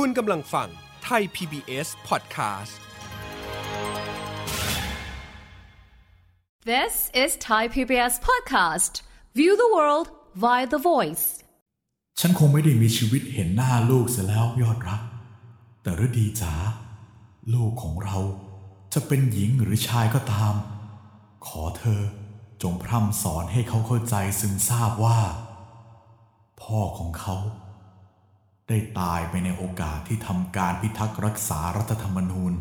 คุณกำลังฟังไทย PBS Podcast This is Thai PBS Podcast. View the world via the voice. ฉันคงไม่ได้มีชีวิตเห็นหน้าลูกเสียแล้วยอดรัก แต่ฤดีจ๋าลูกของเราจะเป็นหญิงหรือชายก็ตาม ขอเธอจงพร่ำสอนให้เขาเข้าใจซึมทราบว่า พ่อของเขา ได้ตายไปในโอกาสที่ทำการพิทักษ์รักษารัฐธรรมนูญ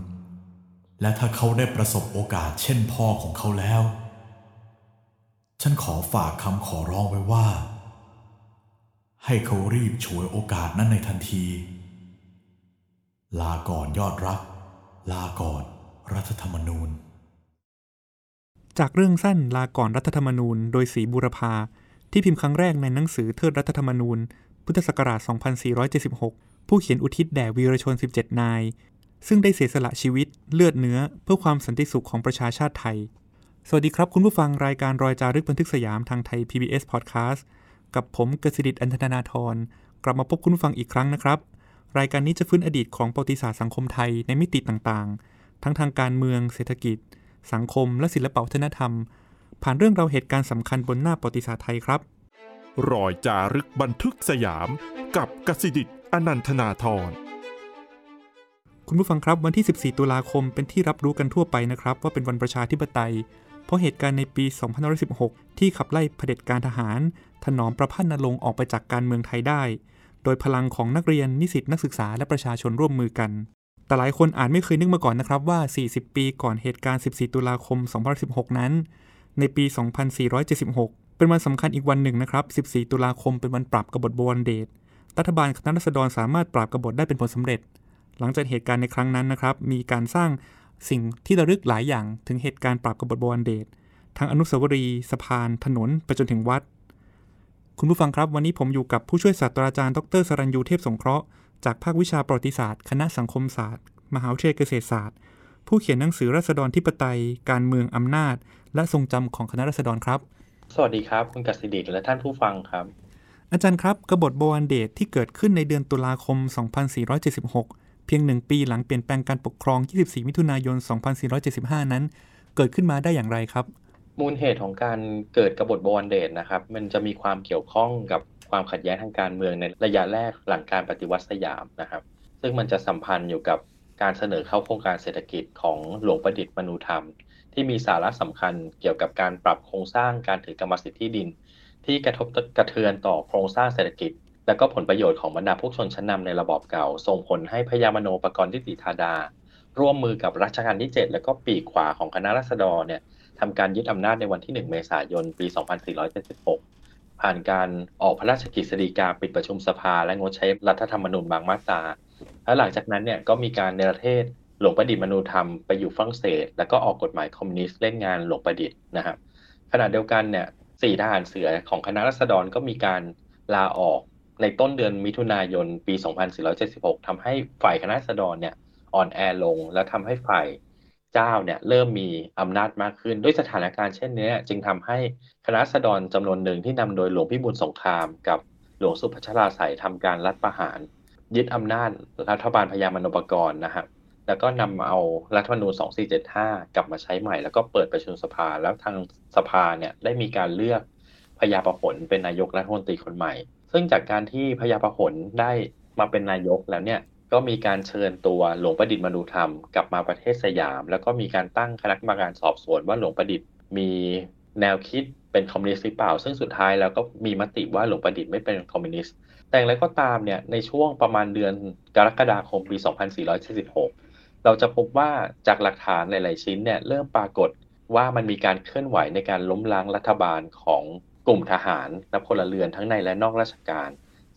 และถ้าเขาได้ประสบโอกาสเช่นพ่อของเขาแล้ว ฉันขอฝากคำขอร้องไว้ว่า ให้เขารีบฉวยโอกาสนั้นในทันที ลาก่อนยอดรัก ลาก่อนรัฐธรรมนูญ จากเรื่องสั้นลาก่อนรัฐธรรมนูญ โดยศรีบุรพาที่พิมพ์ครั้งแรกในหนังสือเทิดรัฐธรรมนูญ พุทธศักราช 2476 ผู้เขียนอุทิศแด่วีรชน 17 นาย ซึ่งได้เสียสละชีวิตเลือดเนื้อเพื่อความสันติสุขของประชาชาติไทย สวัสดีครับคุณผู้ฟังรายการรอยจารึกบันทึกสยามทางไทย PBS Podcast กับผมกสิดิตอันธนาธรกลับมาพบคุณผู้ฟังอีกครั้งนะครับ รายการนี้จะฟื้นอดีตของประวัติศาสตร์สังคมไทยในมิติต่างๆ ทั้งทางการเมือง เศรษฐกิจ สังคม และศิลปวัฒนธรรม ผ่านเรื่องราวเหตุการณ์สำคัญบนหน้าประวัติศาสตร์ไทยครับ รอยจารึกบันทึกสยาม กับกสิดิตอนันทนาธรคุณผู้ฟังครับวันที่ 14 ตุลาคมเป็นที่รับรู้กันทั่วไปนะครับ ว่าเป็นวันประชาธิปไตย เพราะเหตุการณ์ในปี 2516 ที่ขับไล่เผด็จการทหาร ถนอมประพัฒนรงออกไปจากการเมืองไทยได้ โดยพลังของนักเรียนนิสิตนักศึกษาและประชาชนร่วมมือกัน แต่หลายคนอาจไม่เคยนึกมาก่อนนะครับว่า 40 ปีก่อนเหตุการณ์ 14 ตุลาคม 2516 นั้น ในปี 2476 เป็นวันสำคัญอีกวันหนึ่งนะครับ 14 ตุลาคมเป็นวันปรับกบฏบวรเดช รัฐบาลคณะรัษฎรสามารถปราบกบฏได้เป็นผลสำเร็จ หลังจากเหตุการณ์ในครั้งนั้นนะครับ มีการสร้างสิ่งที่ระลึกหลายอย่างถึงเหตุการณ์ปราบกบฏบวรเดช ทั้งอนุสาวรีย์สะพาน ถนนไปจนถึงวัด คุณผู้ฟังครับ วันนี้ผมอยู่กับผู้ช่วยศาสตราจารย์ดรสรัญยูเทพสงเคราะห์ จากภาควิชาประวัติศาสตร์ คณะสังคมศาสตร์ มหาวิทยาลัยเกษตรศาสตร์ ผู้เขียนหนังสือรัษฎรธิปไตย การเมืองอำนาจ และทรงจำของคณะรัษฎรครับ สวัสดีครับ คุณกสิดิตและท่านผู้ฟังครับ อาจารย์ครับกบฏบวรเดชที่เกิดขึ้นในเดือนตุลาคม 2476 เพียงหนึ่งปีหลังเปลี่ยนแปลงการปกครอง 24 มิถุนายน 2475 นั้น เกิดขึ้นมาได้อย่างไรครับ มูลเหตุของการเกิดกบฏบวรเดชนะครับ มันจะมีความเกี่ยวข้องกับความขัดแย้งทางการเมืองในระยะแรกหลังการปฏิวัติสยามนะครับ ซึ่งมันจะสัมพันธ์อยู่กับการเสนอเข้าโครงการเศรษฐกิจของหลวงประดิษฐ์มนูธรรม ที่มีสาระสำคัญเกี่ยวกับการปรับโครงสร้างการถือกรรมสิทธิ์ที่ดิน ที่กระทบกระเทือนต่อโครงสร้างเศรษฐกิจ และก็ผลประโยชน์ของบรรดาพวกชนชั้นนาในระบอบเก่า ส่งผลให้พญามโนปกรณ์ทิติธาดา ร่วมมือกับรัชกาลที่ 7 และก็ปีกขวาของคณะรัษฎรเนี่ยทำการยึดอำนาจในวันที่ 1 เมษายน ปี 2476 ผ่านการออกพระราชกฤษฎีกาปิดประชุมสภา และงดใช้รัฐธรรมนูญบางมาตราและหลังจากนั้นเนี่ยก็มีการเนรเทศ หลวงประดิษฐ์มนูธรรมไปอยู่ฝรั่งเศส แล้วก็ออกกฎหมายคอมมิวนิสต์เล่นงานหลวงประดิษฐ์นะครับขณะเดียวกันเนี่ยสี่ทหารเสือของคณะรัษฎรก็มีการลาออกในต้นเดือนมิถุนายนปี 2476ทำให้ฝ่ายคณะรัษฎรเนี่ยอ่อนแอลง และทำให้ฝ่ายเจ้าเนี่ยเริ่มมีอำนาจมากขึ้น ด้วยสถานการณ์เช่นนี้จึงทำให้คณะรัษฎรจำนวนหนึ่งที่นำโดยหลวงพิบูลสงครามกับหลวงสุพัชราไสยทำการรัฐประหาร ยึดอำนาจรัฐบาลพญามโนปกรณ์นะครับ แล้วก็นำเอารัฐธรรมนูญ 2475 กลับมาใช้ใหม่ แล้วก็เปิดประชุมสภา แล้วทางสภาเนี่ยได้มีการเลือกพญาประหลเป็นนายกรัฐมนตรีคนใหม่ ซึ่งจากการที่พญาประหลได้มาเป็นนายกแล้วเนี่ย ก็มีการเชิญตัวหลวงประดิษฐ์มนูธรรมกลับมาประเทศสยาม แล้วก็มีการตั้งคณะกรรมการสอบสวนว่าหลวงประดิษฐ์มีแนวคิดเป็นคอมมิวนิสต์หรือเปล่า ซึ่งสุดท้ายแล้วก็มีมติว่าหลวงประดิษฐ์ไม่เป็นคอมมิวนิสต์ แต่อย่างไรก็ตามเนี่ยในช่วงประมาณเดือนกรกฎาคมปี 2476 เราจะพบว่าจากหลักฐานหลาย ๆ ชิ้นเนี่ยเริ่มปรากฏว่ามันมีการเคลื่อนไหวในการล้มล้างรัฐบาลของกลุ่มทหารและพลเรือนทั้งในและนอกราชการ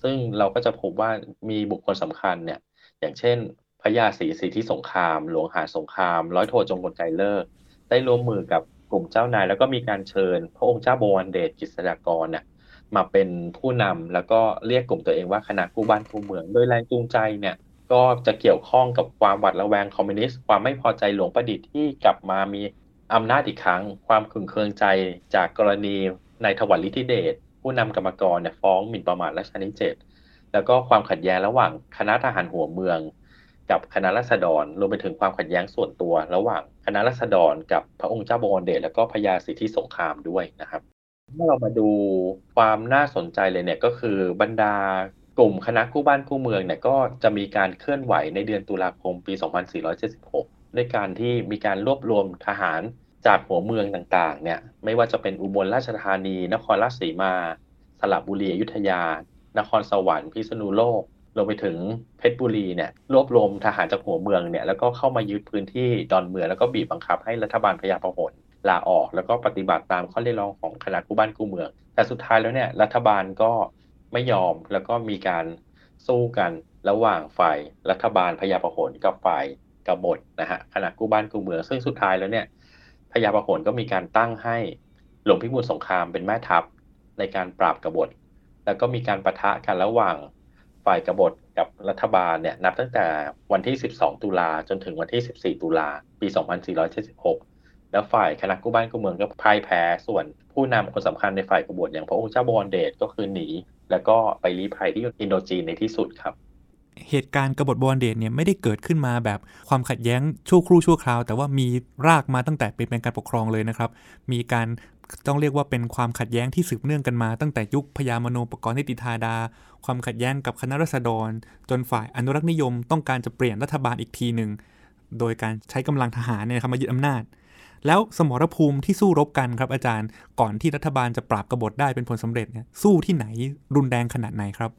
ซึ่งเราก็จะพบว่ามีบุคคลสำคัญเนี่ยอย่างเช่น พระยาศรีสิทธิสงคราม หลวงหาญสงคราม ร้อยโทจงกลไกรฤกษ์ได้ร่วมมือกับกลุ่มเจ้านาย แล้วก็มีการเชิญ พระองค์เจ้าบวรเดชกฤดากรเนี่ยมาเป็นผู้นำแล้วก็เรียกกลุ่มตัวเองว่าคณะกู้บ้านกู้เมือง โดยแรงจูงใจเนี่ย ก็จะเกี่ยวข้องกับความหวาดระแวงคอมมิวนิสต์ความไม่พอใจหลวงประดิษฐ์ที่กลับมามีอำนาจอีกครั้ง ความขุ่นเคืองใจจากกรณีนายถวัติ ฤทธิเดชผู้นำกรรมกรเนี่ยฟ้องหมิ่นประมาทรัชกาลที่เจ็ดแล้วก็ความขัดแย้งระหว่างคณะทหารหัวเมือง กับคณะรัษฎรรวมไปถึงความขัดแย้งส่วนตัว ระหว่างคณะรัษฎรกับพระองค์เจ้าบวรเดชแล้วก็พญาสิทธิสงครามด้วยนะครับเมื่อเรามาดูความน่าสนใจเลยเนี่ยก็คือบรรดา กลุ่มคณะกู้บ้านกู้เมืองเนี่ยก็จะมีการเคลื่อนไหวในเดือนตุลาคมปี 2476 ด้วยการที่มีการรวบรวมทหารจากหัวเมืองต่างๆ เนี่ยไม่ว่าจะเป็นอุบลราชธานี นครราชสีมา สระบุรีอยุธยา นครสวรรค์พิษณุโลกรวมไปถึงเพชรบุรีเนี่ยรวบรวมทหารจากหัวเมืองเนี่ยแล้วก็เข้ามายึดพื้นที่ดอนเมืองแล้วก็บีบบังคับให้รัฐบาลพยาพหลลาออก แล้วก็ปฏิบัติตามข้อเรียกร้องของคณะกู้บ้านกู้เมือง แต่สุดท้ายแล้วเนี่ยรัฐบาลก็ ไม่ยอมแล้วก็มีการสู้กันระหว่างฝ่ายรัฐบาลพยาพหลกับฝ่ายกบฏนะฮะคณะกู้บ้านกู้เมืองซึ่งสุดท้ายแล้วเนี่ยพยาพหลก็มีการตั้งให้หลวงพิบูลสงครามเป็นแม่ทัพในการปราบกบฏ แล้วก็มีการประทะกันระหว่างฝ่ายกบฏกับรัฐบาลเนี่ยนับตั้งแต่วันที่ 12 ตุลาจนถึงวันที่ 14 ตุลาปี 2476 แล้วฝ่ายคณะกู้บ้านกู้เมืองก็พ่ายแพ้ ส่วนผู้นำคนสำคัญในฝ่ายกบฏอย่างพระองค์เจ้าบวรเดชก็คือหนี แล้วก็ไปลี้ภัยที่อินโดจีนในที่สุดครับ เหตุการณ์กบฏบวรเดชเนี่ยไม่ได้เกิดขึ้นมาแบบความขัดแย้งชั่วครู่ชั่วคราว แต่ว่ามีรากมาตั้งแต่เป็นการปกครองเลยนะครับ มีการต้องเรียกว่าเป็นความขัดแย้งที่สืบเนื่องกันมา ตั้งแต่ยุคพญามโนปกรณ์นิติธาดา ความขัดแย้งกับคณะรัษฎร จนฝ่ายอนุรักษ์นิยมต้องการจะเปลี่ยนรัฐบาลอีกทีหนึ่งโดยการใช้กำลังทหารเนี่ยครับมายึดอำนาจ แล้วสมรภูมิที่สู้รบกันครับอาจารย์ ก่อนที่รัฐบาลจะปราบกบฏได้เป็นผลสำเร็จเนี่ยสู้ที่ไหนรุนแรงขนาดไหนครับ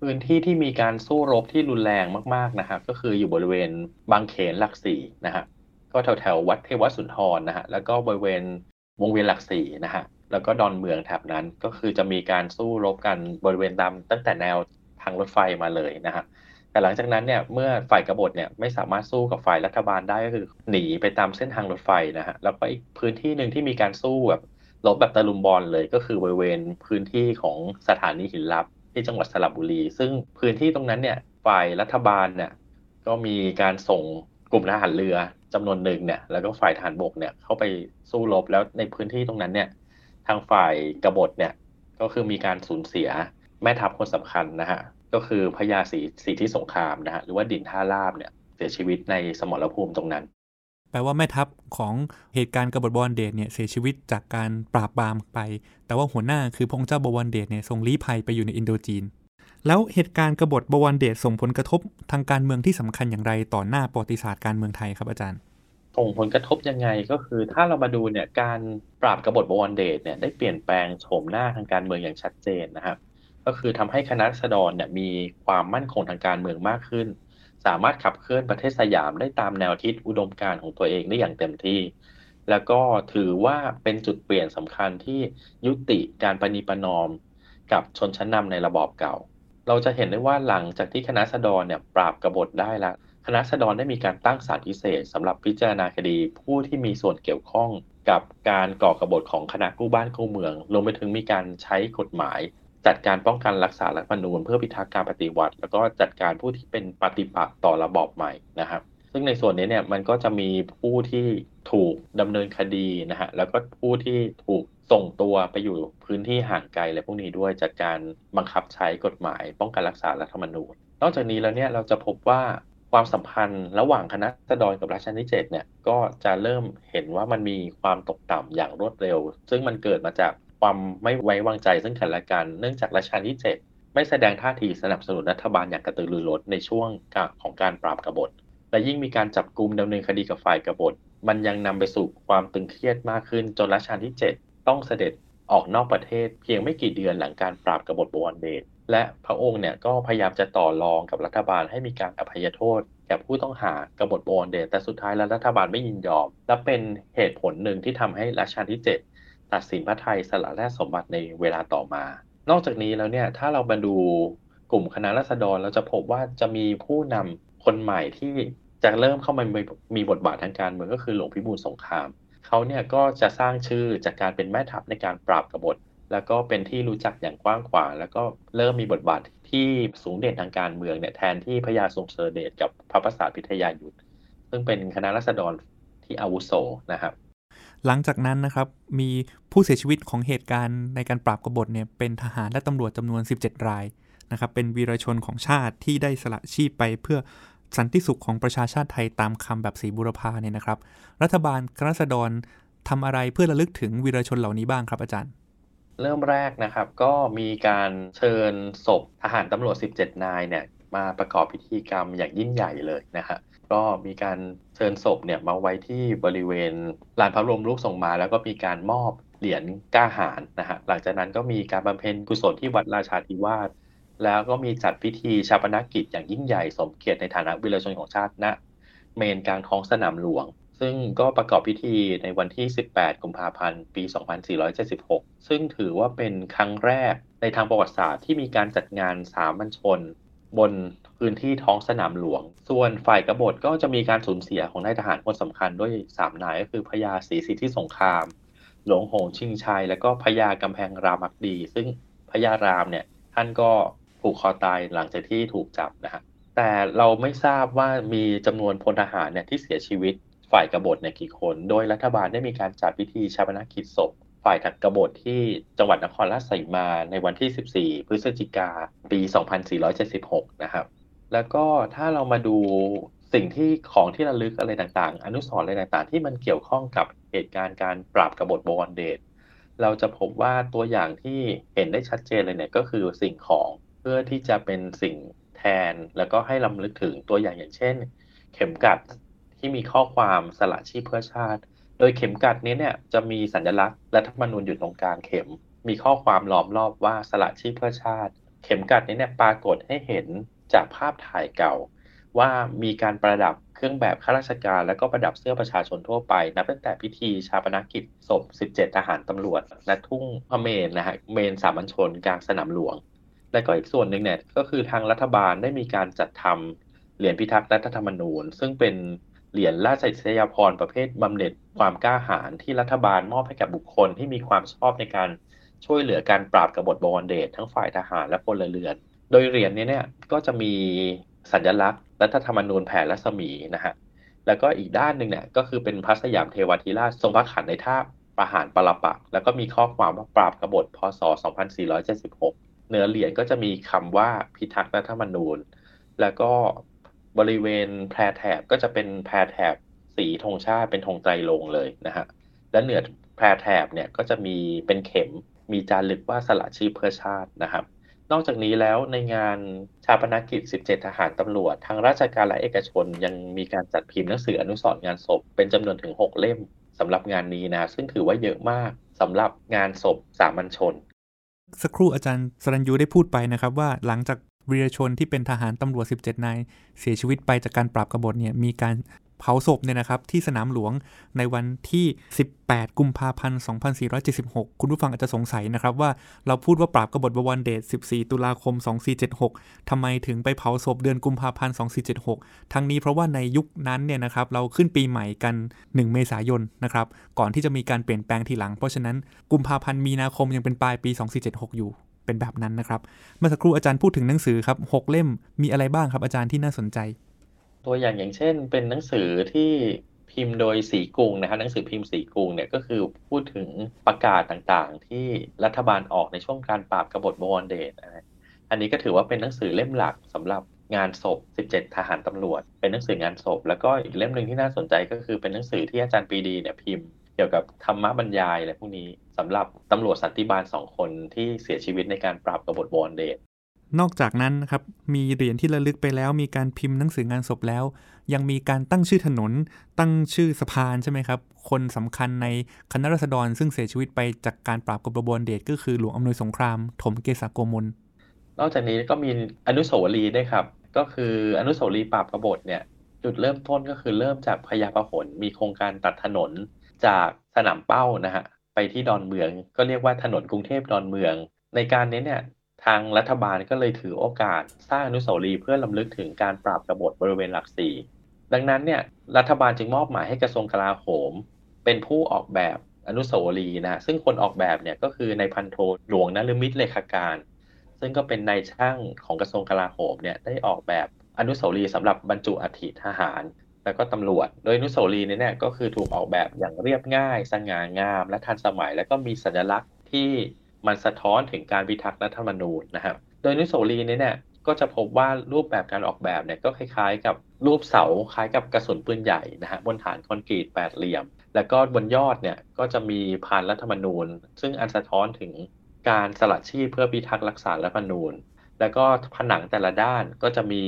พื้นที่ที่มีการสู้รบที่รุนแรงมากๆนะครับก็คืออยู่บริเวณบางเขนหลักสี่นะฮะก็แถวแถววัดเทวสุนทรนะฮะแล้วก็บริเวณวงเวียนหลักสี่นะฮะแล้วก็ดอนเมืองแถบนั้นก็คือจะมีการสู้รบกันบริเวณตามตั้งแต่แนวทางรถไฟมาเลยนะฮะ แต่หลังจากนั้นเนี่ยเมื่อฝ่ายกบฏเนี่ยไม่สามารถสู้กับฝ่ายรัฐบาลได้ก็คือ หนีไปตามเส้นทางรถไฟนะฮะแล้วก็อีกพื้นที่หนึ่งที่มีการสู้แบบรบแบบตะลุมบอลเลยก็คือบริเวณพื้นที่ของสถานีหินลับที่จังหวัดสระบุรี ซึ่งพื้นที่ตรงนั้นเนี่ยฝ่ายรัฐบาลเนี่ยก็มีการส่งกลุ่มทหารเรือจำนวนหนึ่งเนี่ยแล้วก็ฝ่ายทหารบกเนี่ยเข้าไปสู้รบแล้วในพื้นที่ตรงนั้นเนี่ยทางฝ่ายกบฏเนี่ยก็คือมีการสูญเสียแม่ทัพคนสำคัญนะฮะ ก็คือพญาศรีสีที่สงครามนะฮะหรือว่าดินท่าราบเนี่ยเสียชีวิตในสมรภูมิตรงนั้น แปลว่าแม่ทัพของเหตุการณ์กบฏบวรเดชเนี่ยเสียชีวิตจากการปราบปรามไป แต่ว่าหัวหน้าคือพงเจ้าบวรเดชเนี่ยทรงลี้ภัยไปอยู่ในอินโดจีน แล้วเหตุการณ์กบฏบวรเดชส่งผลกระทบทางการเมืองที่สำคัญอย่างไรต่อหน้าประวัติศาสตร์การเมืองไทยครับอาจารย์ส่งผลกระทบยังไงก็คือถ้าเรามาดูเนี่ยการปราบกบฏบวรเดชเนี่ยได้เปลี่ยนแปลงโฉมหน้าทางการเมืองอย่างชัดเจนนะครับ ก็คือทำให้คณะรัษฎรเนี่ยมีความมั่นคงทางการเมืองมากขึ้น สามารถขับเคลื่อนประเทศสยามได้ตามแนวคิดอุดมการณ์ของตัวเองได้อย่างเต็มที่ แล้วก็ถือว่าเป็นจุดเปลี่ยนสำคัญที่ยุติการปณีประนอม กับชนชั้นนำในระบอบเก่า เราจะเห็นได้ว่าหลังจากที่คณะรัษฎรเนี่ยปราบกบฏได้แล้วคณะรัษฎรได้มีการตั้งศาลพิเศษสำหรับพิจารณาคดีผู้ที่มีส่วนเกี่ยวข้องกับการก่อกบฏของคณะกู้บ้านกู้เมืองรวมไปถึงมีการใช้กฎหมาย จัดการป้องกันรักษารัฐธรรมนูญเพื่อพิทักษ์การปฏิวัติ แล้วก็จัดการผู้ที่เป็นปฏิปักษ์ต่อระบอบใหม่นะครับซึ่งในส่วนนี้เนี่ยมันก็จะมีผู้ที่ถูกดำเนินคดีนะฮะแล้วก็ผู้ที่ถูกส่งตัวไปอยู่พื้นที่ห่างไกลอะไรพวกนี้ด้วยจากการบังคับใช้กฎหมาย ป้องกันรักษารัฐธรรมนูญ นอกจากนี้แล้วเนี่ยเราจะพบว่าความสัมพันธ์ระหว่างคณะรัษฎรกับรัชกาลที่7เนี่ยก็จะเริ่มเห็นว่ามันมีความตกต่ำอย่างรวดเร็ว ซึ่งมันเกิดมาจาก ความไม่ไว้วางใจซึ่งกันและกัน เนื่องจากรัชกาลที่ 7 ไม่แสดงท่าทีสนับสนุนรัฐบาลอย่างกระตือรือร้นในช่วงของการปราบกบฏ และยิ่งมีการจับกลุ่มดำเนินคดีกับฝ่ายกบฏ มันยังนำไปสู่ความตึงเครียดมากขึ้นจนรัชกาลที่ 7 ต้องเสด็จออกนอกประเทศเพียงไม่กี่เดือนหลังการปราบกบฏบวรเดชและพระองค์เนี่ยก็พยายามจะต่อรองกับรัฐบาลให้มีการอภัยโทษแก่ผู้ต้องหากบฏบวรเดชแต่สุดท้ายแล้วรัฐบาลไม่ยินยอม และเป็นเหตุผลหนึ่งที่ทำให้รัชกาลที่ 7 ตัดสินพระไทยสละแร่สมบัติในเวลาต่อมา นอกจากนี้แล้วเนี่ยถ้าเรามาดูกลุ่มคณะรัษฎรเราจะพบว่าจะมีผู้นำคนใหม่ที่จะเริ่มเข้ามามีบทบาททางการเมืองก็คือหลวงพิบูลสงครามเขาเนี่ยก็จะสร้างชื่อจากการเป็นแม่ทัพในการปราบกบฏ แล้วก็เป็นที่รู้จักอย่างกว้างขวางแล้วก็เริ่มมีบทบาทที่สูงเด่นทางการเมืองเนี่ยแทนที่พระยาทรงเสด็จกับพระประสาทพิทยายุทธซึ่งเป็นคณะรัษฎรที่อาวุโสนะครับ หลังจากนั้นนะครับมีผู้เสียชีวิตของเหตุการณ์ในการปราบกบฏเนี่ยเป็นทหารและตำรวจจำนวน 17 รายนะครับเป็นวีรชนของชาติที่ได้สละชีพไปเพื่อสันติสุขของประชาชาติไทยตามคำแบบสีบุรพาเนี่ยนะครับ รัฐบาลคณะสดรทำอะไรเพื่อระลึกถึงวีรชนเหล่านี้บ้างครับอาจารย์ เริ่มแรกนะครับก็มีการเชิญศพทหารตำรวจ 17 นายเนี่ยมาประกอบพิธีกรรมอย่างยิ่งใหญ่เลยนะฮะ ก็มีการเชิญศพเนี่ยมาไว้ที่บริเวณลานพระบรมรูปทรงมา แล้วก็มีการมอบเหรียญก้าหาญนะฮะหลังจากนั้นก็มีการบำเพ็ญกุศลที่วัดราชาธิวาสแล้วก็มีจัดพิธีชาปนกิจอย่างยิ่งใหญ่สมเกียรติในฐานะวีรชนของชาติณะเมนกลางท้องสนามหลวง ซึ่งก็ประกอบพิธีในวันที่ 18 กุมภาพันธ์ ปี 2476 ซึ่งถือว่าเป็นครั้งแรกในทางประวัติศาสตร์ที่มีการจัดงานสามัญชน บน พื้นที่ท้องสนามหลวง ส่วนฝ่ายกบฏก็จะมีการสูญเสียของนายทหารคนสำคัญด้วย 3 นายก็คือพญาศรีสิทธิสงคราม หลวงหงชิงชัย และก็พญากำแพงรามักดี ซึ่งพญารามเนี่ยท่านก็ผูกคอตายหลังจากที่ถูกจับนะฮะแต่เราไม่ทราบว่ามีจำนวนพลทหารเนี่ยที่เสียชีวิตฝ่ายกบฏเนี่ยกี่คน โดยรัฐบาลได้มีการจัดพิธีชาปนกิจศพฝ่ายถักกบฏที่จังหวัดนครราชสีมาในวันที่ 14 พฤศจิกาปี 2476 นะครับ แล้วก็ถ้าเรามาดูสิ่งที่ของที่ระลึกอะไรต่างๆ อนุสรณ์อะไรต่างๆ ที่มันเกี่ยวข้องกับเหตุการณ์การปราบกบฏบวรเดชเราจะพบว่าตัวอย่างที่เห็นได้ชัดเจนเลยเนี่ยก็คือสิ่งของเพื่อที่จะเป็นสิ่งแทนแล้วก็ให้ลำลึกถึงตัวอย่างอย่างเช่น เข็มกัดที่มีข้อความสละชีพเพื่อชาติ โดยเข็มกัดนี้เนี่ยจะมีสัญลักษณ์รัฐธรรมนูญอยู่ตรงกลางเข็ม มีข้อความล้อมรอบว่าสละชีพเพื่อชาติ เข็มกัดนี้เนี่ยปรากฏให้เห็น จากภาพถ่ายเก่า ว่ามีการประดับเครื่องแบบข้าราชการ แล้วก็ประดับเสื้อประชาชนทั่วไป นับตั้งแต่พิธีชาปนกิจศพ 17 ทหารตำรวจณทุ่งพระเมนนะฮะเมนสามัญชนกลางสนามหลวง และก็อีกส่วนหนึ่งเนี่ยก็คือทางรัฐบาลได้มีการจัดทำเหรียญพิทักษ์รัฐธรรมนูญ ซึ่งเป็นเหรียญราชอิสริยาภรณ์ประเภทบำเหน็จความกล้าหาญที่รัฐบาลมอบให้กับบุคคลที่มีความชอบในการช่วยเหลือการปราบกบฏบวรเดชทั้งฝ่ายทหารและพลเรือน โดยเหรียญนี้เนี่ยก็จะมีสัญลักษณ์รัฐธรรมนูญแผ่รัศมีนะฮะแล้วก็อีกด้านหนึ่งเนี่ยก็คือเป็นพระสยามเทวทิราชทรงพระขันในท่าประหารปรปักแล้วก็มีข้อความว่าปราบกบฏพศ 2476 เนื้อเหรียญก็จะมีคำว่าพิทักษ์รัฐธรรมนูญ แล้วก็บริเวณแพรแถบก็จะเป็นแพรแถบสีธงชาติเป็นธงไตรลงเลยนะฮะและเหนือแพรแถบเนี่ยก็จะมีเป็นเข็มมีจารึกว่าสละชีพเพื่อชาตินะครับ นอกจากนี้แล้วในงานชาปนกิจ 17 ทหารตำรวจ ทางราชการและเอกชนยังมีการจัดพิมพ์หนังสืออนุสรณ์งานศพ เป็นจำนวนถึง 6 เล่มสำหรับงานนี้นะ ซึ่งถือว่าเยอะมากสำหรับงานศพสามัญชน สักครู่อาจารย์สรัญยูได้พูดไปนะครับว่าหลังจากวีรชนที่เป็นทหารตำรวจ 17 นายเสียชีวิตไปจากการปราบกบฏเนี่ยมีการ เผาศพเนี่ยนะครับที่สนามหลวงในวันที่ 18 กุมภาพันธ์ 2476 คุณผู้ฟังอาจจะสงสัยนะครับว่าเราพูดว่าปราบกบฏบวรเดช 14 ตุลาคม 2476ทำไมถึงไปเผาศพเดือนกุมภาพันธ์ 2476 ทั้งนี้เพราะว่าในยุคนั้นเนี่ยนะครับเราขึ้นปีใหม่กัน 1 เมษายนนะครับก่อนที่จะมีการเปลี่ยนแปลงทีหลัง เพราะฉะนั้นกุมภาพันธ์มีนาคมยังเป็นปลายปี 2476 อยู่เป็นแบบนั้นนะครับ เมื่อสักครู่อาจารย์พูดถึงหนังสือครับหกเล่มมีอะไรบ้างครับอาจารย์ที่น่าสนใจ ตัวอย่างอย่างเช่น เป็นหนังสือที่พิมพ์โดยสีกรุงนะครับหนังสือพิมพ์สีกรุงเนี่ยก็คือพูดถึงประกาศต่างๆ ที่รัฐบาลออกในช่วงการปราบกบฏบวรเดชนะอันนี้ก็ถือว่าเป็นหนังสือเล่มหลักสำหรับงานศพ 17 ทหารตำรวจ เป็นหนังสืองานศพ แล้วก็อีกเล่มหนึ่งที่น่าสนใจก็คือเป็นหนังสือที่อาจารย์ปีดีเนี่ยพิมพ์เกี่ยวกับธรรมบรรยายอะไรพวกนี้สำหรับตำรวจสันติบาลสองคนที่เสียชีวิตในการปราบกบฏบวรเดช นอกจากนั้นนะครับมีเหรียญที่ระลึกไปแล้ว มีการพิมพ์หนังสืองานศพแล้ว ยังมีการตั้งชื่อถนน ตั้งชื่อสะพานใช่ไหมครับ คนสำคัญในคณะรัษฎร ซึ่งเสียชีวิตไปจากการปราบกบฏบวรเดชก็คือหลวงอำนวยสงคราม ถมเกษาโกมล นอกจากนี้ก็มีอนุสาวรีย์ด้วยครับ ก็คืออนุสาวรีย์ปราบกบฏเนี่ยจุดเริ่มต้นก็คือเริ่มจากพญาพหลมีโครงการตัดถนนจากสนามเป้านะฮะไปที่ดอนเมือง ก็เรียกว่าถนนกรุงเทพดอนเมือง ในการนี้เนี่ย ทางรัฐบาลก็เลยถือโอกาสสร้างอนุสาวรีย์เพื่อลำลึกถึงการปราบกบฏบริเวณหลักสี่ดังนั้นเนี่ยรัฐบาลจึงมอบหมายให้กระทรวงกลาโหม เป็นผู้ออกแบบอนุสาวรีย์นะซึ่งคนออกแบบเนี่ยก็คือในพันโทหลวงนฤมิตเลขาการ ซึ่งก็เป็นนายช่างของกระทรวงกลาโหมเนี่ยได้ออกแบบอนุสาวรีย์สำหรับบรรจุอัฐิทหาร แล้วก็ตำรวจ โดยอนุสาวรีย์นี้เนี่ยก็คือถูกออกแบบอย่างเรียบง่าย สง่างาม และทันสมัย แล้วก็มีสัญลักษณ์ที่ มันสะท้อนถึงการพิทักษ์รัฐธรรมนูญนะครับ โดยนุสรีนี้เนี่ยก็จะพบว่ารูปแบบการออกแบบเนี่ยก็คล้ายๆ กับรูปเสาคล้ายกับกระสุนปืนใหญ่นะฮะบนฐานคอนกรีตแปดเหลี่ยม แล้วก็บนยอดเนี่ยก็จะมีพานรัฐธรรมนูญ ซึ่งอันสะท้อนถึงการสละชีพเพื่อพิทักษ์รักษารัฐธรรมนูญ แล้วก็ผนังแต่ละด้านก็จะมี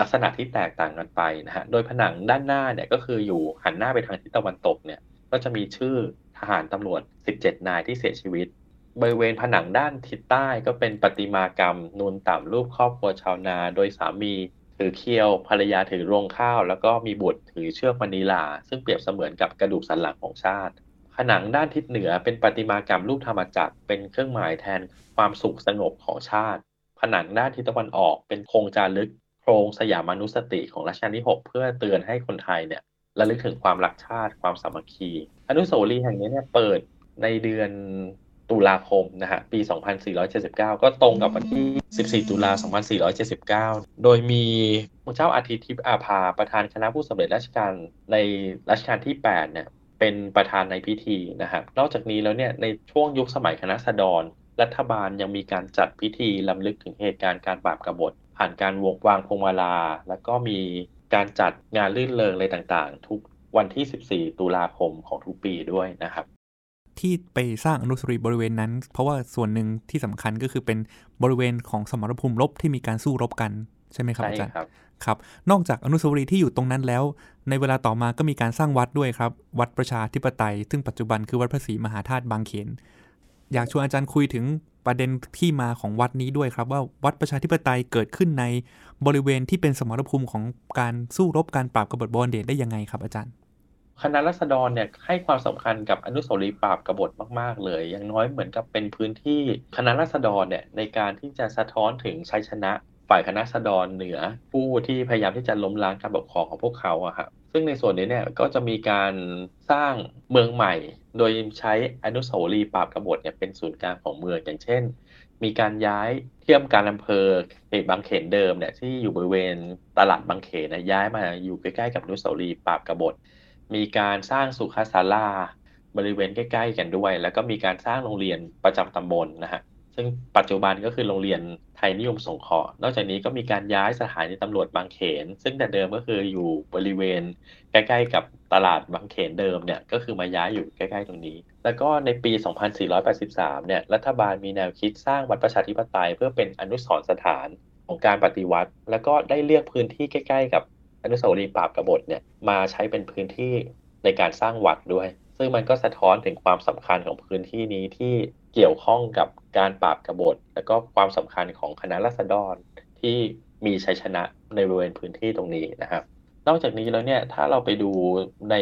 ลักษณะที่แตกต่างกันไปนะฮะ โดยผนังด้านหน้าเนี่ยก็คืออยู่หันหน้าไปทางทิศตะวันตกเนี่ยก็จะมีชื่อทหารตำรวจ 17 นายที่เสียชีวิต บริเวณผนังด้านทิศใต้ก็เป็นประติมากรรม นูนต่ำรูปครอบครัวชาวนา โดยสามีถือเคียวภรรยาถือรวงข้าว แล้วก็มีบุตรถือเชือกมณีลา ซึ่งเปรียบเสมือนกับกระดูกสันหลังของชาติ ผนังด้านทิศเหนือเป็นประติมากรรมรูปธรรมจักรเป็นเครื่องหมายแทนความสุขสงบของชาติ ผนังด้านทิศตะวันออกเป็นโครงจารึกโครงสยามานุสติของรัชกาลที่ 6 เพื่อเตือนให้คนไทยเนี่ยระลึกถึงความรักชาติความสามัคคี อนุสาวรีย์แห่งนี้เนี่ยเปิดในเดือน ตุลาคมนะฮะปี 2479 ก็ตรงกับวันที่ 14 ตุลา 2479 โดยมีพระเจ้าอาทิตย์ทิพย์อาภาประธานคณะผู้สำเร็จราชการในรัชกาลที่ 8 เนี่ยเป็นประธานในพิธีนะครับนอกจากนี้แล้วเนี่ยในช่วงยุคสมัยคณะสดร รัฐบาลยังมีการจัดพิธีลำลึกถึงเหตุการณ์การปราบกบฏผ่านการวงวางพวงมาลา แล้วก็มีการจัดงานลื่นเริงอะไรต่างๆ ทุกวันที่ 14 ตุลาคมของทุกปีด้วยนะครับ ที่ไปสร้างอนุสาวรีย์บริเวณนั้น เพราะว่าส่วนหนึ่งที่สำคัญก็คือเป็นบริเวณของสมรภูมิรบที่มีการสู้รบกันใช่ไหมครับอาจารย์ครับครับ นอกจากอนุสาวรีย์ที่อยู่ตรงนั้นแล้ว ในเวลาต่อมาก็มีการสร้างวัดด้วยครับ วัดประชาธิปไตย ซึ่งปัจจุบันคือวัดพระศรีมหาธาตุบางเขน อยากชวนอาจารย์คุยถึงประเด็นที่มาของวัดนี้ด้วยครับ ว่าวัดประชาธิปไตยเกิดขึ้นในบริเวณที่เป็นสมรภูมิของการสู้รบการปราบกบฏบอลเดชได้ยังไงครับอาจารย์ คณะรัษฎรเนี่ยให้ความสำคัญกับอนุสาวรีย์ปราบกบฏมาก ๆ เลย อย่างน้อยเหมือนกับเป็นพื้นที่คณะรัษฎรเนี่ยในการที่จะสะท้อนถึงชัยชนะ ฝ่ายคณะรัษฎรเหนือ ผู้ที่พยายามที่จะล้มล้างการปกครองของพวกเขาอะครับซึ่งในส่วนนี้เนี่ยก็จะมีการสร้างเมืองใหม่ โดยใช้อนุสาวรีย์ปราบกบฏเนี่ยเป็นศูนย์กลางของเมืองอย่างเช่น มีการย้ายเที่ยมการอำเภอเขตบางเขนเดิมเนี่ยที่อยู่บริเวณตลาดบางเขนนะย้ายมาอยู่ใกล้ๆกับอนุสาวรีย์ปราบกบฏ มีการสร้างสุขาศาลาบริเวณใกล้ ๆ กันด้วย แล้วก็มีการสร้างโรงเรียนประจำตำบลนะฮะซึ่งปัจจุบันก็คือโรงเรียนไทยนิยมสงเคราะห์นอกจากนี้ก็มีการย้ายสถานีตำรวจบางเขน ซึ่งแต่เดิมก็คืออยู่บริเวณใกล้ๆ กับตลาดบางเขนเดิมเนี่ยก็คือมาย้ายอยู่ใกล้ๆตรงนี้ แล้วก็ในปี 2483 เนี่ยรัฐบาลมีแนวคิดสร้างวัดประชาธิปไตย เพื่อเป็นอนุสรณ์สถานของการปฏิวัติ แล้วก็ได้เลือกพื้นที่ใกล้ ๆ กับ อนุสาวรีย์ปราบกบฏเนี่ยมาใช้เป็นพื้นที่ในการสร้างวัดด้วย ซึ่งมันก็สะท้อนถึงความสำคัญของพื้นที่นี้ที่เกี่ยวข้องกับการปราบกบฏ แล้วก็ความสำคัญของคณะรัษฎรที่มีชัยชนะในบริเวณพื้นที่ตรงนี้นะครับ นอกจากนี้แล้วเนี่ยถ้าเราไปดูใน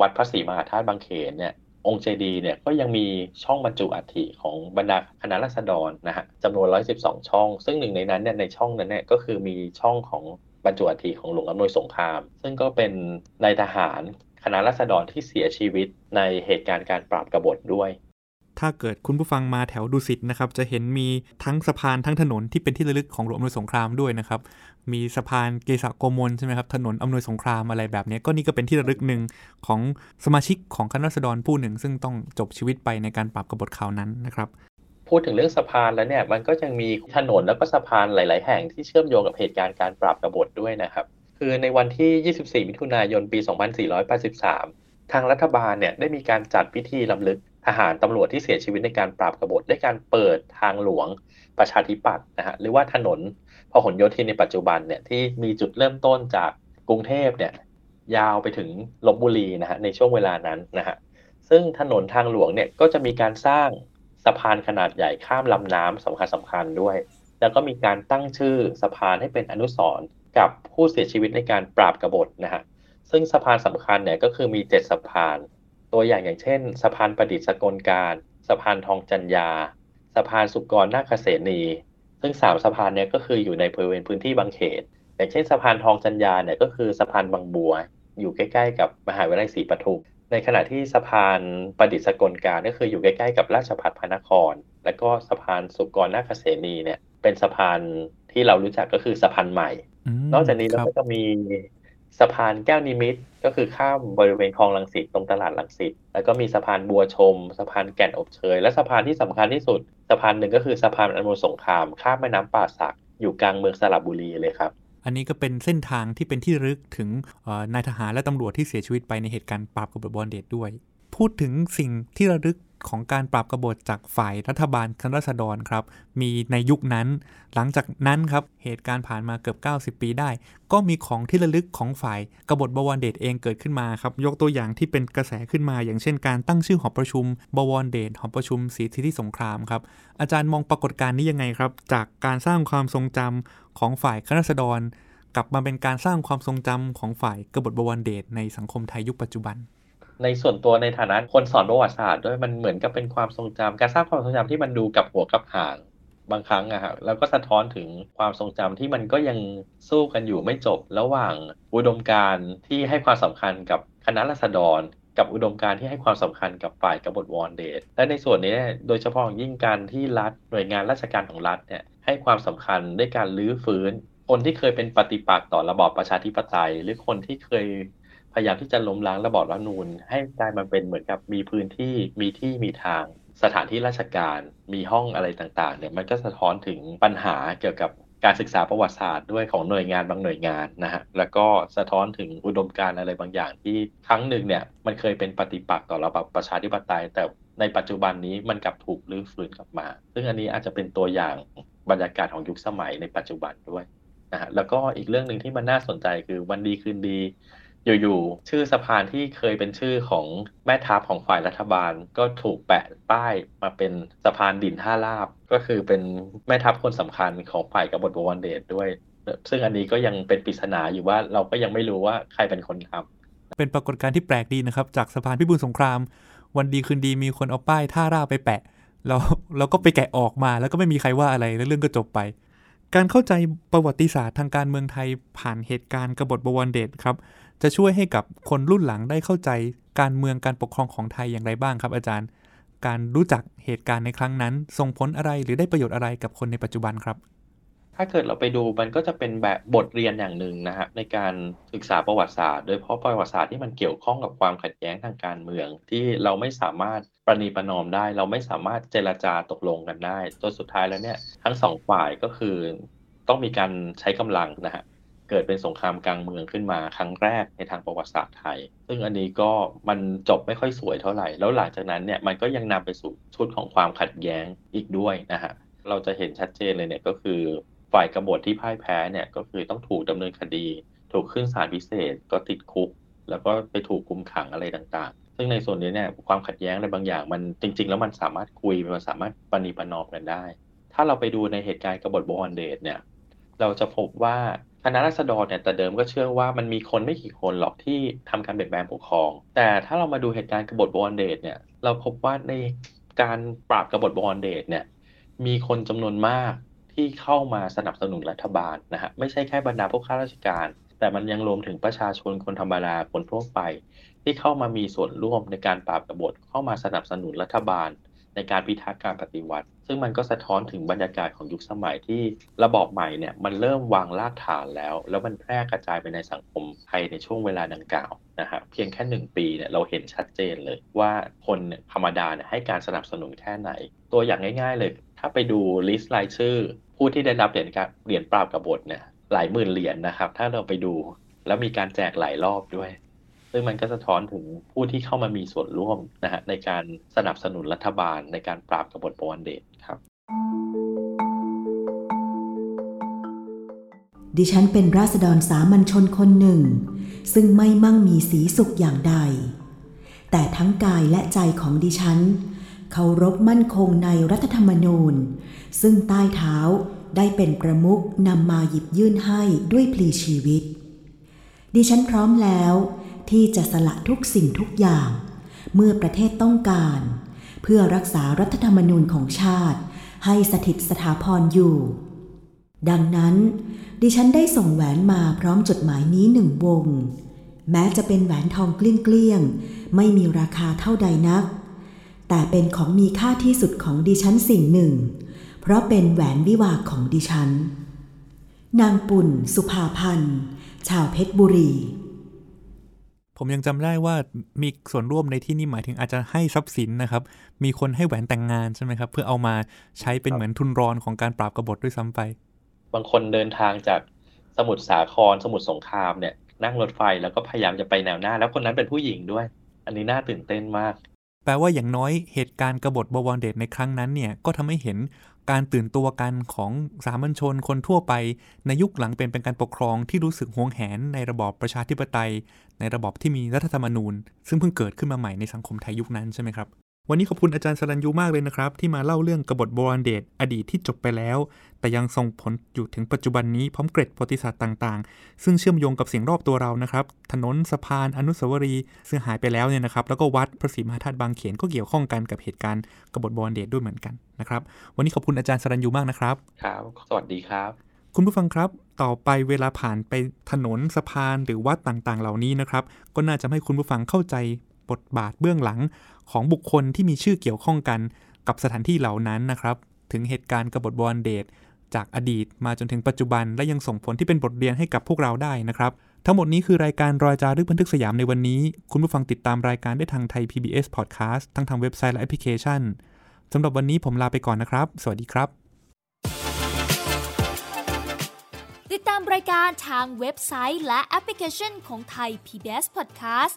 วัดพระศรีมหาธาตุบางเขนเนี่ยองค์เจดีเนี่ยก็ยังมีช่องบรรจุอัฐิของบรรดาคณะรัษฎรนะฮะจำนวน 112 ช่อง ซึ่งหนึ่งในนั้นเนี่ยในช่องนั้นเนี่ยก็คือมีช่องของ บรรจุอัฐิของหลวงอำนวยสงคราม ซึ่งก็เป็นนายทหารคณะรัษฎรที่เสียชีวิตในเหตุการณ์การปราบกบฏด้วย ถ้าเกิดคุณผู้ฟังมาแถวดุสิตนะครับ จะเห็นมีทั้งสะพานทั้งถนนที่เป็นที่ระลึกของหลวงอำนวยสงครามด้วยนะครับ มีสะพานเกษะโกมลใช่ไหมครับ ถนนอำนวยสงครามอะไรแบบนี้ ก็นี่ก็เป็นที่ระลึกหนึ่งของสมาชิกของคณะรัษฎรผู้หนึ่ง ซึ่งต้องจบชีวิตไปในการปราบกบฏคราวนั้นนะครับ พูดถึงเรื่องสะพานแล้วเนี่ยมันก็ยังมีถนนแล้วก็สะพานหลาย ๆ แห่งที่เชื่อมโยงกับเหตุการณ์การปราบกบฏด้วยนะครับ คือในวันที่ 24 มิถุนายนปี 2483 ทางรัฐบาลเนี่ยได้มีการจัดพิธีลำลึกทหารตำรวจที่เสียชีวิตในการปราบกบฏด้วยการเปิดทางหลวงประชาธิปัตย์นะฮะหรือว่าถนนพหลโยธินในปัจจุบันเนี่ยที่มีจุดเริ่มต้นจากกรุงเทพเนี่ยยาวไปถึงลบบุรีนะฮะในช่วงเวลานั้นนะฮะซึ่งถนนทางหลวงเนี่ยก็จะมีการสร้าง สะพานขนาดใหญ่ข้ามลำน้ำสำคัญสำคัญด้วย แล้วก็มีการตั้งชื่อสะพานให้เป็นอนุสรณ์กับผู้เสียชีวิตในการปราบกบฏนะฮะซึ่งสะพานสำคัญเนี่ยก็คือมีเจ็ดสะพาน ตัวอย่างอย่างเช่น สะพานประดิษฐ์สกลการสะพานทองจันยา สะพานสุกรนาคเสนี ซึ่งสามสะพานเนี่ยก็คืออยู่ในบริเวณพื้นที่บางเขต อย่างเช่นสะพานทองจันยาเนี่ยก็คือสะพานบางบัว อยู่ใกล้ ๆ กับมหาวิทยาลัยศรีปทุม ในขณะที่สะพานประดิษฐ์สกลการก็คืออยู่ใกล้ๆกับราชภัฏพระนคร และก็สะพานสุกรนาคเสนีเนี่ย เป็นสะพานที่เรารู้จักก็คือสะพานใหม่ นอกจากนี้แล้วก็จะมีสะพานแก้วนิมิตรก็คือข้ามบริเวณคลองลังสิตตรงตลาดลังสิตแล้วก็มีสะพานบัวชม สะพานแก่นอบเชย และสะพานที่สำคัญที่สุด สะพานหนึ่งก็คือสะพานอนุสงคราม ข้ามแม่น้ำป่าสักอยู่กลางเมืองสระบุรีเลยครับ อันนี้ก็เป็นเส้นทางที่เป็นที่ระลึกถึงนายทหารและตำรวจที่เสียชีวิตไปในเหตุการณ์ปราบกบฏบอลเดชด้วย พูดถึงสิ่งที่ระลึกของการปราบกบฏจากฝ่ายรัฐบาลคณะรัษฎรครับ มีในยุคนั้น หลังจากนั้นครับ เหตุการณ์ผ่านมาเกือบ 90 ปีได้ ก็มีของที่ระลึกของฝ่ายกบฏบวรเดชเองเกิดขึ้นมาครับ ยกตัวอย่างที่เป็นกระแสขึ้นมา อย่างเช่นการตั้งชื่อหอประชุม บวรเดชหอประชุมศรีสิทธิสงครามครับ อาจารย์มองปรากฏการณ์นี้ยังไงครับ จากการสร้างความทรงจำ ของฝ่ายคณะรัษฎรกลับมาเป็นการสร้างความทรงจำของฝ่ายกบฏบวรเดชในสังคมไทยยุคปัจจุบัน ในส่วนตัวในฐานะคนสอนประวัติศาสตร์ด้วยมันเหมือนกับเป็นความทรงจำการสร้างความทรงจำที่มันดูกับหัวกับหางบางครั้งอะครับแล้วก็สะท้อนถึงความทรงจำที่มันก็ยังสู้กันอยู่ไม่จบ ระหว่างอุดมการณ์ที่ให้ความสำคัญกับคณะรัษฎร กับอุดมการณ์ที่ให้ความสำคัญกับฝ่ายกบฏวอนเดชและในส่วนนี้โดยเฉพาะยิ่งการที่รัฐหน่วยงานราชการของรัฐเนี่ย ให้ความสำคัญด้วยการลื้อฟื้น คนที่เคยเป็นปฏิปักษ์ต่อระบอบประชาธิปไตย หรือคนที่เคยพยายามที่จะล้มล้างระบอบรัฐนูญให้กลายมาเป็นเหมือนกับมีพื้นที่มีที่มีทาง สถานที่ราชการมีห้องอะไรต่างๆเนี่ยมันก็สะท้อนถึงปัญหาเกี่ยวกับการศึกษาประวัติศาสตร์ด้วยของหน่วยงานบางหน่วยงานนะฮะแล้วก็สะท้อนถึงอุดมการณ์อะไรบางอย่างที่ครั้งหนึ่งเนี่ยมันเคยเป็นปฏิปักษ์ต่อระบอบประชาธิปไตย แต่ในปัจจุบันนี้มันกลับถูกลื้อฟื้นกลับมา ซึ่งอันนี้อาจจะเป็นตัวอย่าง บรรยากาศของยุคสมัยในปัจจุบันด้วยนะฮะแล้วก็อีกเรื่องหนึ่งที่มันน่าสนใจคือวันดีคืนดี อยู่ๆชื่อสะพานที่เคยเป็นชื่อของแม่ทัพของฝ่ายรัฐบาล ก็ถูกแปะป้ายมาเป็นสะพานดินท่าลาบ ก็คือเป็นแม่ทัพคนสำคัญของฝ่ายกบฏบวรเดชด้วย ซึ่งอันนี้ก็ยังเป็นปริศนาอยู่ว่าเราก็ยังไม่รู้ว่าใครเป็นคนทำเป็นปรากฏการณ์ที่แปลกดีนะครับ จากสะพานพิบูลสงคราม วันดีคืนดีมีคนเอาป้ายท่าราบไปแปะ แล้วเราก็ไปแกะออกมาแล้วก็ไม่มีใครว่าอะไรแล้วเรื่องก็จบไป การเข้าใจประวัติศาสตร์ทางการเมืองไทยผ่านเหตุการณ์กบฏบวรเดชครับ จะช่วยให้กับคนรุ่นหลังได้เข้าใจการเมืองการปกครองของไทยอย่างไรบ้างครับ อาจารย์ การรู้จักเหตุการณ์ในครั้งนั้นส่งผลอะไรหรือได้ประโยชน์อะไรกับคนในปัจจุบันครับถ้าเกิดเราไปดูมันก็จะเป็นแบบบทเรียนอย่างหนึ่งนะฮะในการศึกษาประวัติศาสตร์ โดยเฉพาะประวัติศาสตร์ที่มันเกี่ยวข้องกับความขัดแย้งทางการเมือง ที่เราไม่สามารถ ประนีประนอมได้ เราไม่สามารถเจรจาตกลงกันได้จนสุดท้ายแล้วเนี่ยทั้งสองฝ่ายก็คือต้องมีการใช้กำลังนะฮะเกิดเป็นสงครามกลางเมืองขึ้นมาครั้งแรกในทางประวัติศาสตร์ไทย ซึ่งอันนี้ก็มันจบไม่ค่อยสวยเท่าไหร่ แล้วหลังจากนั้นเนี่ยมันก็ยังนำไปสู่ชุดของความขัดแย้งอีกด้วยนะฮะ เราจะเห็นชัดเจนเลยเนี่ยก็คือฝ่ายกบฏที่พ่ายแพ้เนี่ยก็คือต้องถูกดำเนินคดี ถูกขึ้นศาลพิเศษก็ติดคุก แล้วก็ไปถูกคุมขังอะไรต่างๆ ซึ่งในส่วนนี้เนี่ยความขัดแย้งอะไรบางอย่างมันจริง ๆ แล้วมันสามารถคุยมันสามารถปณีประนอมกันได้ ถ้าเราไปดูในเหตุการณ์กบฏโบวรเดชเนี่ยเราจะพบว่าคณะรัษฎรเนี่ยแต่เดิมก็เชื่อว่ามันมีคนไม่กี่คนหรอกที่ทำการเปลี่ยนแปลงปกครอง แต่ถ้าเรามาดูเหตุการณ์กบฏโบวรเดชเนี่ยเราพบว่าในการปราบกบฏโบวรเดชเนี่ยมีคนจำนวนมากที่เข้ามาสนับสนุนรัฐบาลนะฮะไม่ใช่แค่บรรดาพวกข้าราชการ แต่มันยังรวมถึงประชาชนคนธรรมดาคนทั่วไป ที่เข้ามามีส่วนร่วมในการปราบกบฏเข้ามาสนับสนุนรัฐบาล ในการพิทักษ์การปฏิวัติ ซึ่งมันก็สะท้อนถึงบรรยากาศของยุคสมัยที่ระบอบใหม่เนี่ยมันเริ่มวางรากฐานแล้ว แล้วมันแพร่กระจายไปในสังคมไทยในช่วงเวลาดังกล่าวนะฮะเพียงแค่หนึ่งปีเนี่ยเราเห็นชัดเจนเลยว่าคนธรรมดาเนี่ยให้การสนับสนุนแค่ไหน ตัวอย่างง่าย ๆ เลย ถ้าไปดูลิสต์รายชื่อ ผู้ที่ได้รับเหรียญการเหรียญปราบกบฏเนี่ย หลายหมื่นเหรียญนะครับ ถ้าเราไปดู แล้วมีการแจกหลายรอบด้วย ซึ่งมันก็สะท้อนถึงผู้ที่เข้ามามีส่วนร่วมนะฮะในการสนับสนุนรัฐบาลในการปราบกบฏปวันเดชครับ ดิฉันเป็นราษฎรสามัญชนคนหนึ่ง ซึ่งไม่มั่งมีสีสุขอย่างใด แต่ทั้งกายและใจของดิฉันเคารพมั่นคงในรัฐธรรมนูญ ซึ่งใต้เท้า ได้เป็นประมุขนำมาหยิบยื่นให้ด้วยพลีชีวิต ดิฉันพร้อมแล้วที่จะสละทุกสิ่งทุกอย่าง เมื่อประเทศต้องการ เพื่อรักษารัฐธรรมนูญของชาติ ให้สถิตสถาพรอยู่ ดังนั้น ดิฉันได้ส่งแหวนมาพร้อมจดหมายนี้หนึ่งวง แม้จะเป็นแหวนทองเกลี้ยงๆไม่มีราคาเท่าใดนัก แต่เป็นของมีค่าที่สุดของดิฉันสิ่งหนึ่ง เพราะเป็นแหวนวิวาของดิฉัน นางปุ่นสุภาพันธ์ ชาวเพชรบุรี ผมยังจำได้ว่ามีส่วนร่วมในที่นี่หมายถึงอาจจะให้ทรัพย์สินนะครับ มีคนให้แหวนแต่งงานใช่ไหมครับ เพื่อเอามาใช้เป็นเหมือนทุนรอนของการปราบกบฏด้วยซ้ำไป บางคนเดินทางจากสมุทรสาครสมุทรสงครามเนี่ยนั่งรถไฟแล้วก็พยายามจะไปแนวหน้า แล้วคนนั้นเป็นผู้หญิงด้วย อันนี้น่าตื่นเต้นมาก แปลว่าอย่างน้อยเหตุการณ์กบฏบวรเดชในครั้งนั้นเนี่ยก็ทำให้เห็น การตื่นตัวกันของสามัญชนคนทั่วไป ในยุคหลังเป็นเป็นการปกครองที่รู้สึกหวงแหนในระบอบประชาธิปไตย ในระบอบที่มีรัฐธรรมนูญ ซึ่งเพิ่งเกิดขึ้นมาใหม่ในสังคมไทยยุคนั้นใช่ไหมครับ วันนี้ขอบคุณอาจารย์สรัญยูมากเลยนะครับ ที่มาเล่าเรื่องกบฏโบราณเดชอดีตที่จบไปแล้ว แต่ยังส่งผลอยู่ถึงปัจจุบันนี้พร้อมเกร็ดประวัติศาสตร์ต่างๆ ซึ่งเชื่อมโยงกับสิ่งรอบตัวเรานะครับ ถนนสะพานอนุสาวรีย์ซึ่งหายไปแล้วเนี่ยนะครับ แล้วก็วัดพระศรีมหาธาตุบางเขนก็เกี่ยวข้องกันกับเหตุการณ์กบฏโบราณเดชด้วยเหมือนกันนะครับวันนี้ขอบคุณอาจารย์สรัญยูมากนะครับครับ สวัสดีครับ คุณผู้ฟังครับต่อไปเวลาผ่านไปถนนสะพานหรือวัดต่างๆ เหล่านี้นะครับก็น่าจะให้คุณผู้ฟังเข้าใจ บทบาทเบื้องหลังของบุคคลที่มีชื่อเกี่ยวข้องกันกับสถานที่เหล่านั้นนะครับ ถึงเหตุการณ์กบฏบวรเดชจากอดีตมาจนถึงปัจจุบันและยังส่งผลที่เป็นบทเรียนให้กับพวกเราได้นะครับ ทั้งหมดนี้คือรายการรอยจารึกบันทึกสยามในวันนี้ คุณผู้ฟังติดตามรายการได้ทางไทย PBS Podcast ทั้งทางเว็บไซต์และแอปพลิเคชันสำหรับวันนี้ผมลาไปก่อนนะครับ สวัสดีครับ ติดตามรายการทางเว็บไซต์และแอปพลิเคชันของไทย PBS Podcast